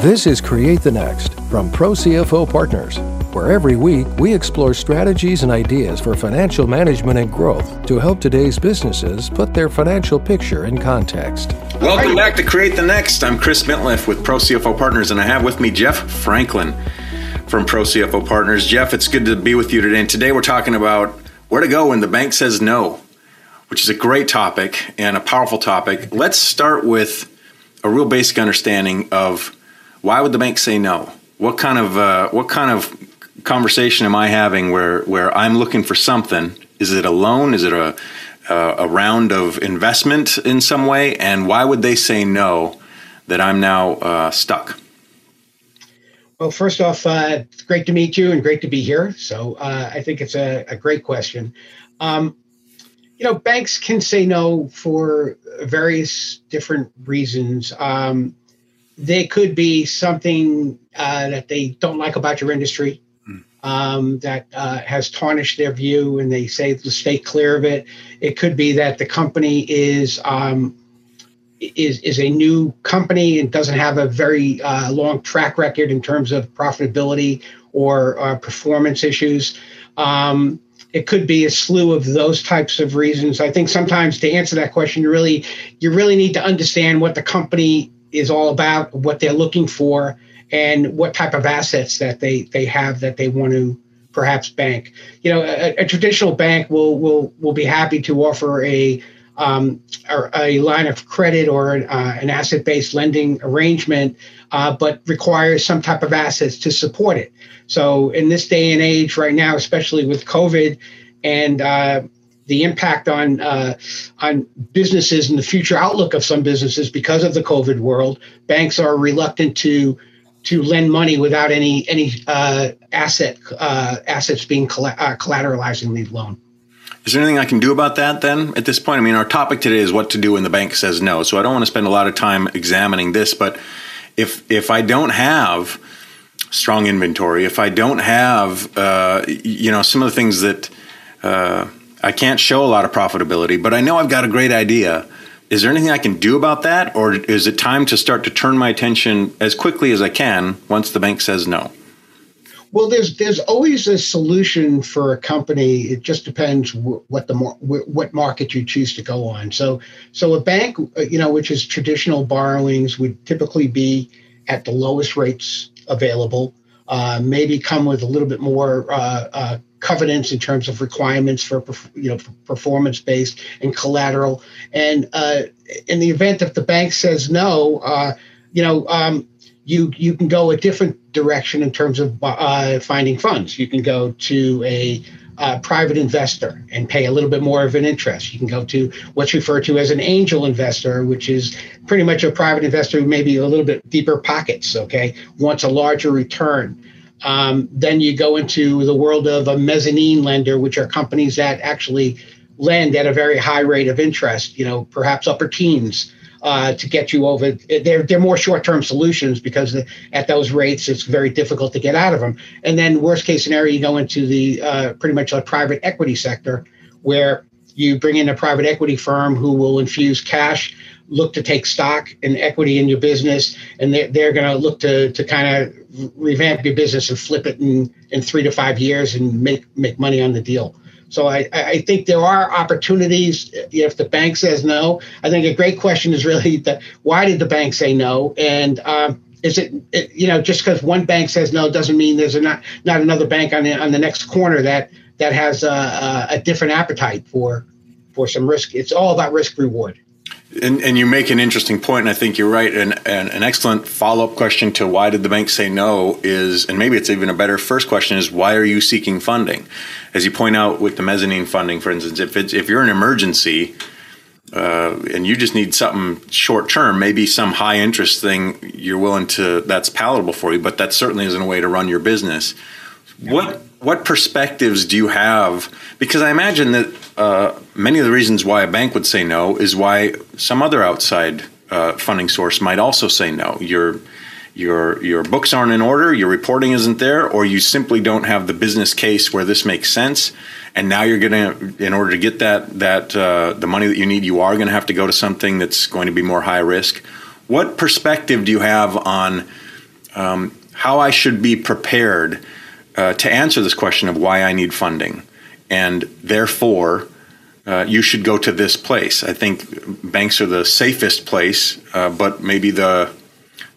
This is Create the Next from Pro CFO Partners, where every week we explore strategies and ideas for financial management and growth to help today's businesses put their financial picture in context. Welcome back to Create the Next. I'm Chris Mitliff with Pro CFO Partners, and I have with me Jeff Franklin from Pro CFO Partners. Jeff, it's good to be with you today. And today we're talking about where to go when the bank says no, which is a great topic and a powerful topic. Let's start with a real basic understanding of why would the bank say no? What kind of uh, what kind of conversation am I having where where I'm looking for something? Is it a loan? Is it a a round of investment in some way? And why would they say no? That I'm now uh, stuck. Well, first off, uh, it's great to meet you and great to be here. So uh, I think it's a, a great question. Um, you know, banks can say no for various different reasons. Um, they could be something uh, that they don't like about your industry um, that uh, has tarnished their view and they say to stay clear of it. It could be that the company is um, is is a new company and doesn't have a very uh, long track record in terms of profitability or uh, performance issues. Um, it could be a slew of those types of reasons. I think sometimes to answer that question, you really you really need to understand what the company is all about, what they're looking for, and what type of assets that they they have that they want to perhaps bank. You know, a, a traditional bank will will will be happy to offer a um, a, line of credit or an, uh, an asset-based lending arrangement, uh, but requires some type of assets to support it. So in this day and age, right now, especially with COVID and uh, the impact on uh, on businesses and the future outlook of some businesses because of the COVID world, banks are reluctant to to lend money without any any uh, asset uh, assets being coll- uh, collateralizing the loan. Is there anything I can do about that then at this point? I mean, our topic today is what to do when the bank says no. So I don't want to spend a lot of time examining this, but if if I don't have strong inventory, if I don't have uh, you know some of the things that uh, I can't show a lot of profitability, but I know I've got a great idea. Is there anything I can do about that, or is it time to start to turn my attention as quickly as I can once the bank says no? Well, there's there's always a solution for a company. It just depends what the what market you choose to go on. So so a bank, uh, you know, which is traditional borrowings, would typically be at the lowest rates available. Uh, maybe come with a little bit more uh, uh, covenants in terms of requirements for you know performance based and collateral. And uh, in the event that the bank says no, uh, you know um, you you can go a different direction in terms of uh, finding funds. You can go to a uh, private investor and pay a little bit more of an interest. You can go to what's referred to as an angel investor, which is pretty much a private investor who maybe a little bit deeper pockets. Okay, wants a larger return. Um, then you go into the world of a mezzanine lender, which are companies that actually lend at a very high rate of interest, you know, perhaps upper teens uh, to get you over. They're, they're more short term solutions because at those rates, it's very difficult to get out of them. And then, worst case scenario, you go into the uh, pretty much a private equity sector where you bring in a private equity firm who will infuse cash look to take stock and equity in your business, and they're, they're going to look to to kind of revamp your business and flip it in in three to five years and make make money on the deal. So I, I think there are opportunities if the bank says no. I think a great question is really that why did the bank say no? And um, is it, it, you know just because one bank says no doesn't mean there's a not not another bank on the on the next corner that that has a, a different appetite for for some risk. It's all about risk reward. And, and, you make an interesting point, and I think you're right. And, and an excellent follow up question to why did the bank say no is, and maybe it's even a better first question is why are you seeking funding? As you point out with the mezzanine funding, for instance, if it's if you're an emergency uh, and you just need something short term, maybe some high interest thing you're willing to that's palatable for you, but that certainly isn't a way to run your business. What what perspectives do you have? Because I imagine that uh, many of the reasons why a bank would say no is why some other outside uh, funding source might also say no. Your your your books aren't in order, your reporting isn't there, or you simply don't have the business case where this makes sense. And now you're going to, in order to get that that uh, the money that you need, you are going to have to go to something that's going to be more high risk. What perspective do you have on um, how I should be prepared uh, to answer this question of why I need funding, and therefore. Uh, you should go to this place. I think banks are the safest place, uh, but maybe the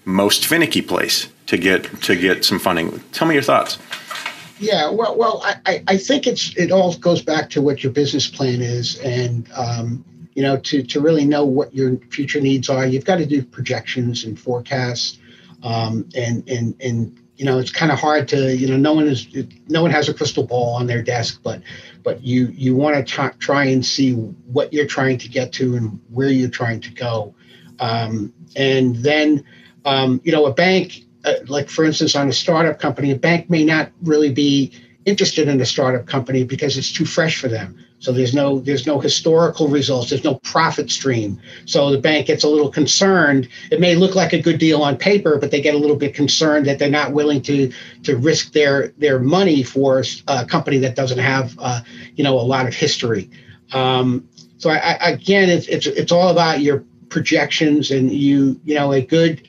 most finicky place to get to get some funding. Tell me your thoughts. Yeah, well, well, I, I think it's it all goes back to what your business plan is, and um, you know, to to really know what your future needs are, you've got to do projections and forecasts, um, and and and you know, it's kind of hard to you know, no one is no one has a crystal ball on their desk, but but you you want to try, try and see what you're trying to get to and where you're trying to go, um, and then um, you know, a bank uh, like for instance, on a startup company, a bank may not really be interested in a startup company because it's too fresh for them. So there's no there's no historical results. There's no profit stream. So the bank gets a little concerned. It may look like a good deal on paper, but they get a little bit concerned that they're not willing to to risk their their money for a company that doesn't have uh, you know a lot of history. Um, so I, I, again, it's, it's it's all about your projections and you you know a good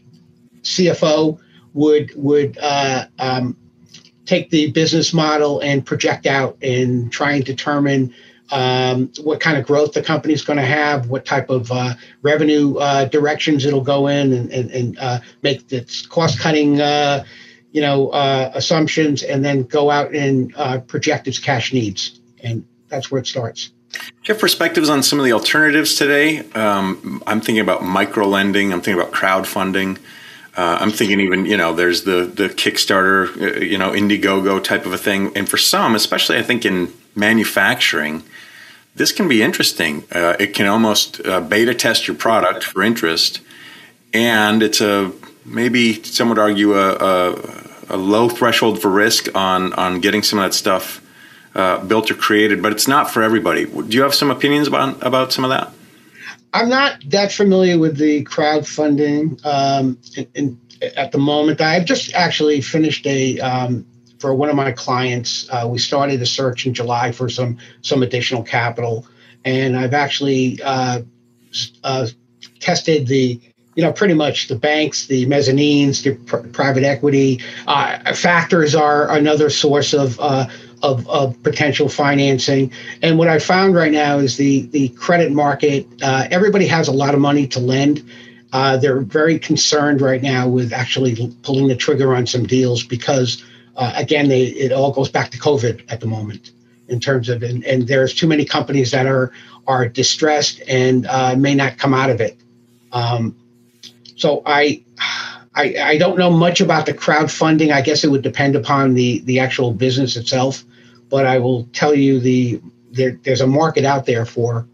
CFO would would uh, um, take the business model and project out and try and determine um, what kind of growth the company is going to have, what type of uh, revenue uh, directions it'll go in, and, and, and uh, make its cost cutting, uh, you know, uh, assumptions, and then go out and uh, project its cash needs, and that's where it starts. Do you have perspectives on some of the alternatives today? Um, I'm thinking about micro lending. I'm thinking about crowdfunding. Uh, I'm thinking even you know there's the the Kickstarter uh, you know Indiegogo type of a thing, and for some, especially I think in manufacturing, this can be interesting. Uh, it can almost uh, beta test your product for interest, and it's a maybe some would argue a, a, a low threshold for risk on on getting some of that stuff uh, built or created, but it's not for everybody. Do you have some opinions about about some of that? I'm not that familiar with the crowdfunding um, in, in, at the moment. I've just actually finished a um, for one of my clients. Uh, we started a search in July for some some additional capital, and I've actually uh, uh, tested the you know pretty much the banks, the mezzanines, the pr- private equity uh, factors are another source of uh, of, of potential financing. And what I found right now is the the credit market. Uh, everybody has a lot of money to lend. Uh, they're very concerned right now with actually pulling the trigger on some deals because, uh, again, they, it all goes back to COVID at the moment in terms of and, and there's too many companies that are are distressed and uh, may not come out of it. Um, so I I, I don't know much about the crowdfunding. I guess it would depend upon the the actual business itself, but I will tell you the there, there's a market out there for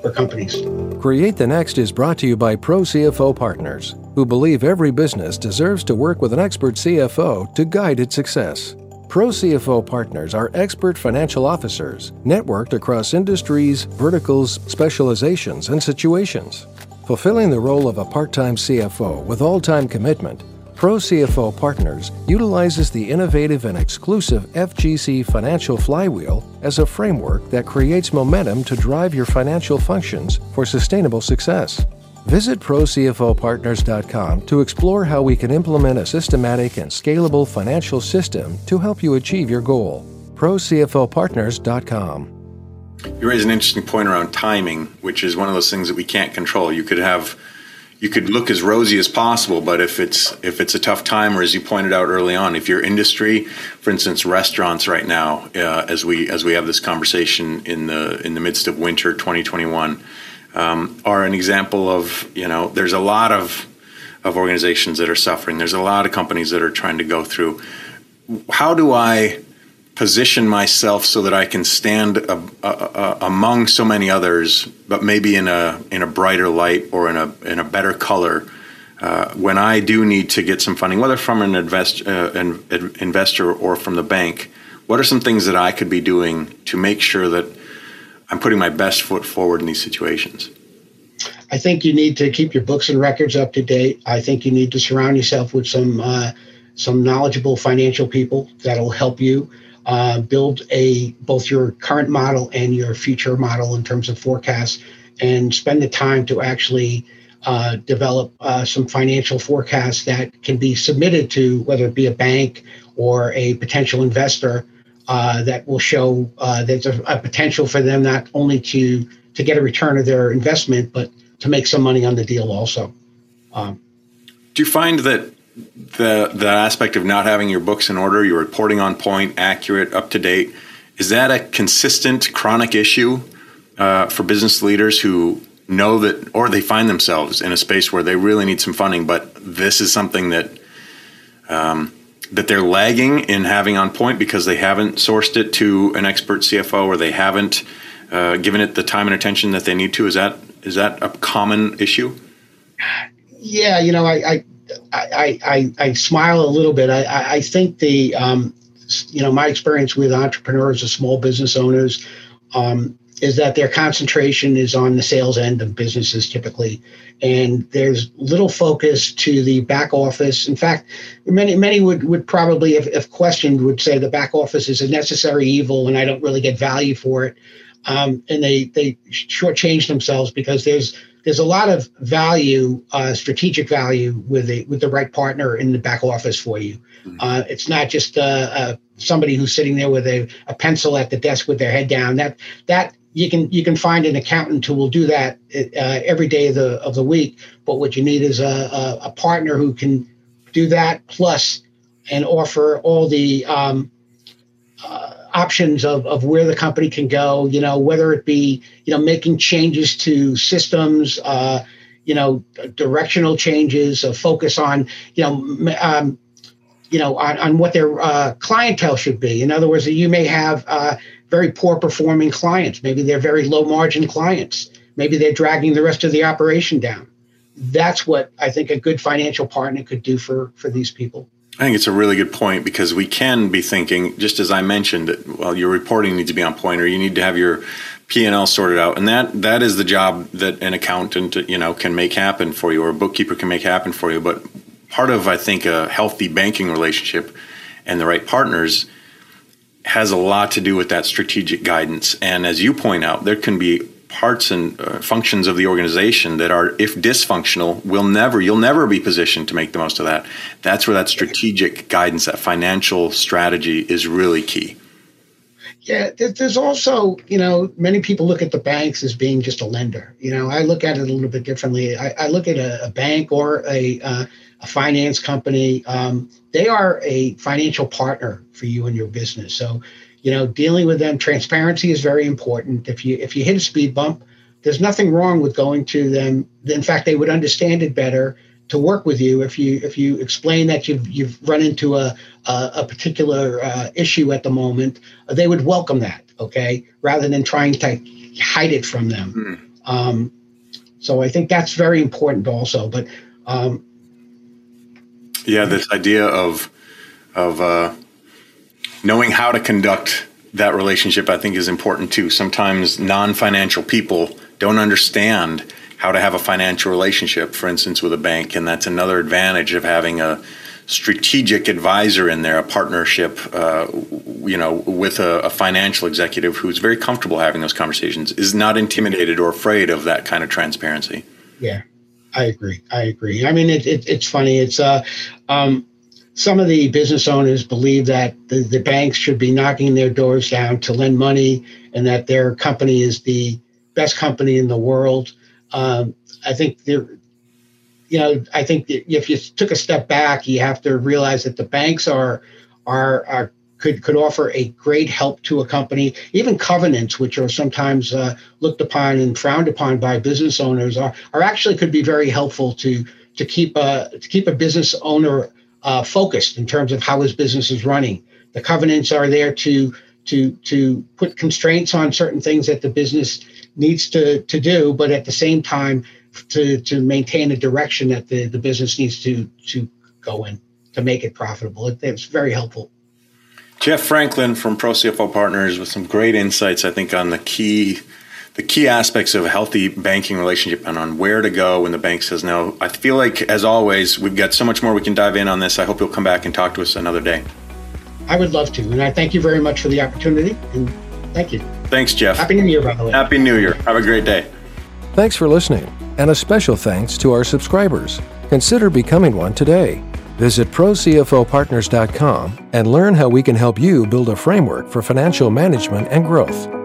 for companies. Create the Next is brought to you by Pro CFO Partners, who believe every business deserves to work with an expert CFO to guide its success. Pro CFO Partners are expert financial officers networked across industries, verticals, specializations, and situations. Fulfilling the role of a part time CFO with all time commitment, Pro CFO Partners utilizes the innovative and exclusive FGC Financial Flywheel as a framework that creates momentum to drive your financial functions for sustainable success. Visit ProCFOPartners.com to explore how we can implement a systematic and scalable financial system to help you achieve your goal. ProCFOPartners.com. You raise an interesting point around timing, which is one of those things that we can't control. You could have you could look as rosy as possible, but if it's if it's a tough time, or as you pointed out early on, if your industry, for instance, restaurants right now, uh, as we as we have this conversation in the in the midst of winter 2021, um, are an example of you know there's a lot of of organizations that are suffering. There's a lot of companies that are trying to go through. How do I position myself so that I can stand a, a, a, among so many others, but maybe in a in a brighter light or in a in a better color. Uh, when I do need to get some funding, whether from an, invest, uh, an investor or from the bank, what are some things that I could be doing to make sure that I'm putting my best foot forward in these situations? I think you need to keep your books and records up to date. I think you need to surround yourself with some uh, some knowledgeable financial people that'll help you uh, build a both your current model and your future model in terms of forecasts, and spend the time to actually uh, develop uh, some financial forecasts that can be submitted to whether it be a bank or a potential investor uh, that will show uh, there's a, a, potential for them not only to to get a return of their investment but to make some money on the deal also. Um, Do you find that the the aspect of not having your books in order, your reporting on point, accurate, up to date, is that a consistent chronic issue uh, for business leaders who know that, or they find themselves in a space where they really need some funding, but this is something that um, that they're lagging in having on point because they haven't sourced it to an expert CFO or they haven't uh, given it the time and attention that they need to. Is that is that a common issue? Yeah, you know, I I I, I, I smile a little bit. I I think the um, you know my experience with entrepreneurs or small business owners um, is that their concentration is on the sales end of businesses typically, and there's little focus to the back office. In fact, many many would would probably, if, if questioned, would say the back office is a necessary evil, and I don't really get value for it. Um, and they they shortchange themselves because there's there's a lot of value, uh, strategic value with the with the right partner in the back office for you. Mm-hmm. Uh, it's not just uh, uh, somebody who's sitting there with a, a pencil at the desk with their head down. That that you can you can find an accountant who will do that uh, every day of the of the week. But what you need is a, a, a partner who can do that plus and offer all the um, options of, of where the company can go. You know, whether it be you know making changes to systems. Uh, you know, directional changes, a focus on, you know, um, you know, on, on what their uh, clientele should be. In other words, you may have uh, very poor performing clients. Maybe they're very low margin clients. Maybe they're dragging the rest of the operation down. That's what I think a good financial partner could do for for these people. I think it's a really good point because we can be thinking, just as I mentioned, that well, your reporting needs to be on point, or you need to have your P and L sorted out, and that that is the job that an accountant, you know, can make happen for you, or a bookkeeper can make happen for you. But part of, I think, a healthy banking relationship and the right partners has a lot to do with that strategic guidance. And as you point out, there can be parts and uh, functions of the organization that are, if dysfunctional, will never, you'll never be positioned to make the most of that. That's where that strategic guidance, that financial strategy is really key. Yeah, there's also, you know, many people look at the banks as being just a lender. You know, I look at it a little bit differently. I, I look at a, a, bank or a, uh, a finance company. Um, they are a financial partner for you and your business. So, you know, dealing with them, transparency is very important. If you if you hit a speed bump, there's nothing wrong with going to them. In fact, they would understand it better to work with you if you if you explain that you've you've run into a a, a particular uh, issue at the moment. They would welcome that, okay, rather than trying to hide it from them. Mm. Um, so I think that's very important also. But um, yeah, this idea of of uh, knowing how to conduct that relationship, I think, is important too. Sometimes non-financial people don't understand how to have a financial relationship, for instance, with a bank, and that's another advantage of having a strategic advisor in there, a partnership, uh, you know, with a, a, financial executive who's very comfortable having those conversations, is not intimidated or afraid of that kind of transparency. Yeah, I agree. I agree. I mean, it, it, it's funny. It's uh, um, some of the business owners believe that the, the banks should be knocking their doors down to lend money, and that their company is the best company in the world. Um, I think there, you know, I think if you took a step back, you have to realize that the banks are are are could could offer a great help to a company. Even covenants, which are sometimes uh, looked upon and frowned upon by business owners, are are actually could be very helpful to to keep a to keep a business owner uh, focused in terms of how his business is running. The covenants are there to to to put constraints on certain things that the business needs to to do, but at the same time to to maintain a direction that the, the business needs to to go in to make it profitable. It, it's very helpful. Jeff Franklin from Pro CFO Partners with some great insights, I think, on the key the key aspects of a healthy banking relationship and on where to go when the bank says no. I feel like, as always, we've got so much more we can dive in on this. I hope you'll come back and talk to us another day. I would love to. And I thank you very much for the opportunity. And thank you. Thanks, Jeff. Happy New Year, by the way. Happy New Year. Have a great day. Thanks for listening. And a special thanks to our subscribers. Consider becoming one today. Visit ProCFOPartners.com and learn how we can help you build a framework for financial management and growth.